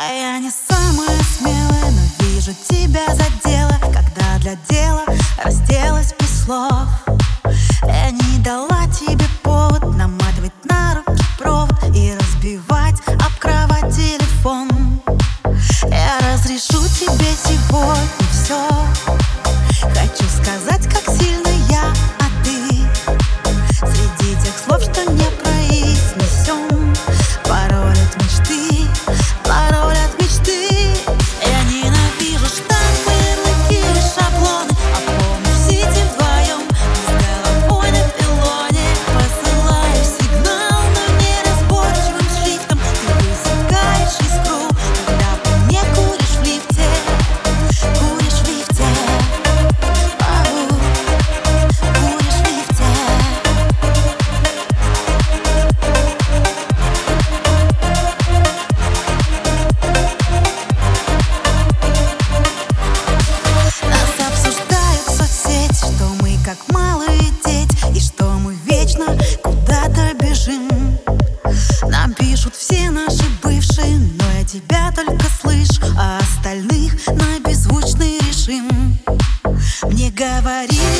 А я не самая смелая, но вижу тебя за дело. Когда для дела разделась без слов. Я не дала тебе повод наматывать на руки провод И разбивать об кровать телефон. Я разрешу тебе сегодня все Хочу тебя только слышь, а остальных на беззвучный режим. Мне говорили.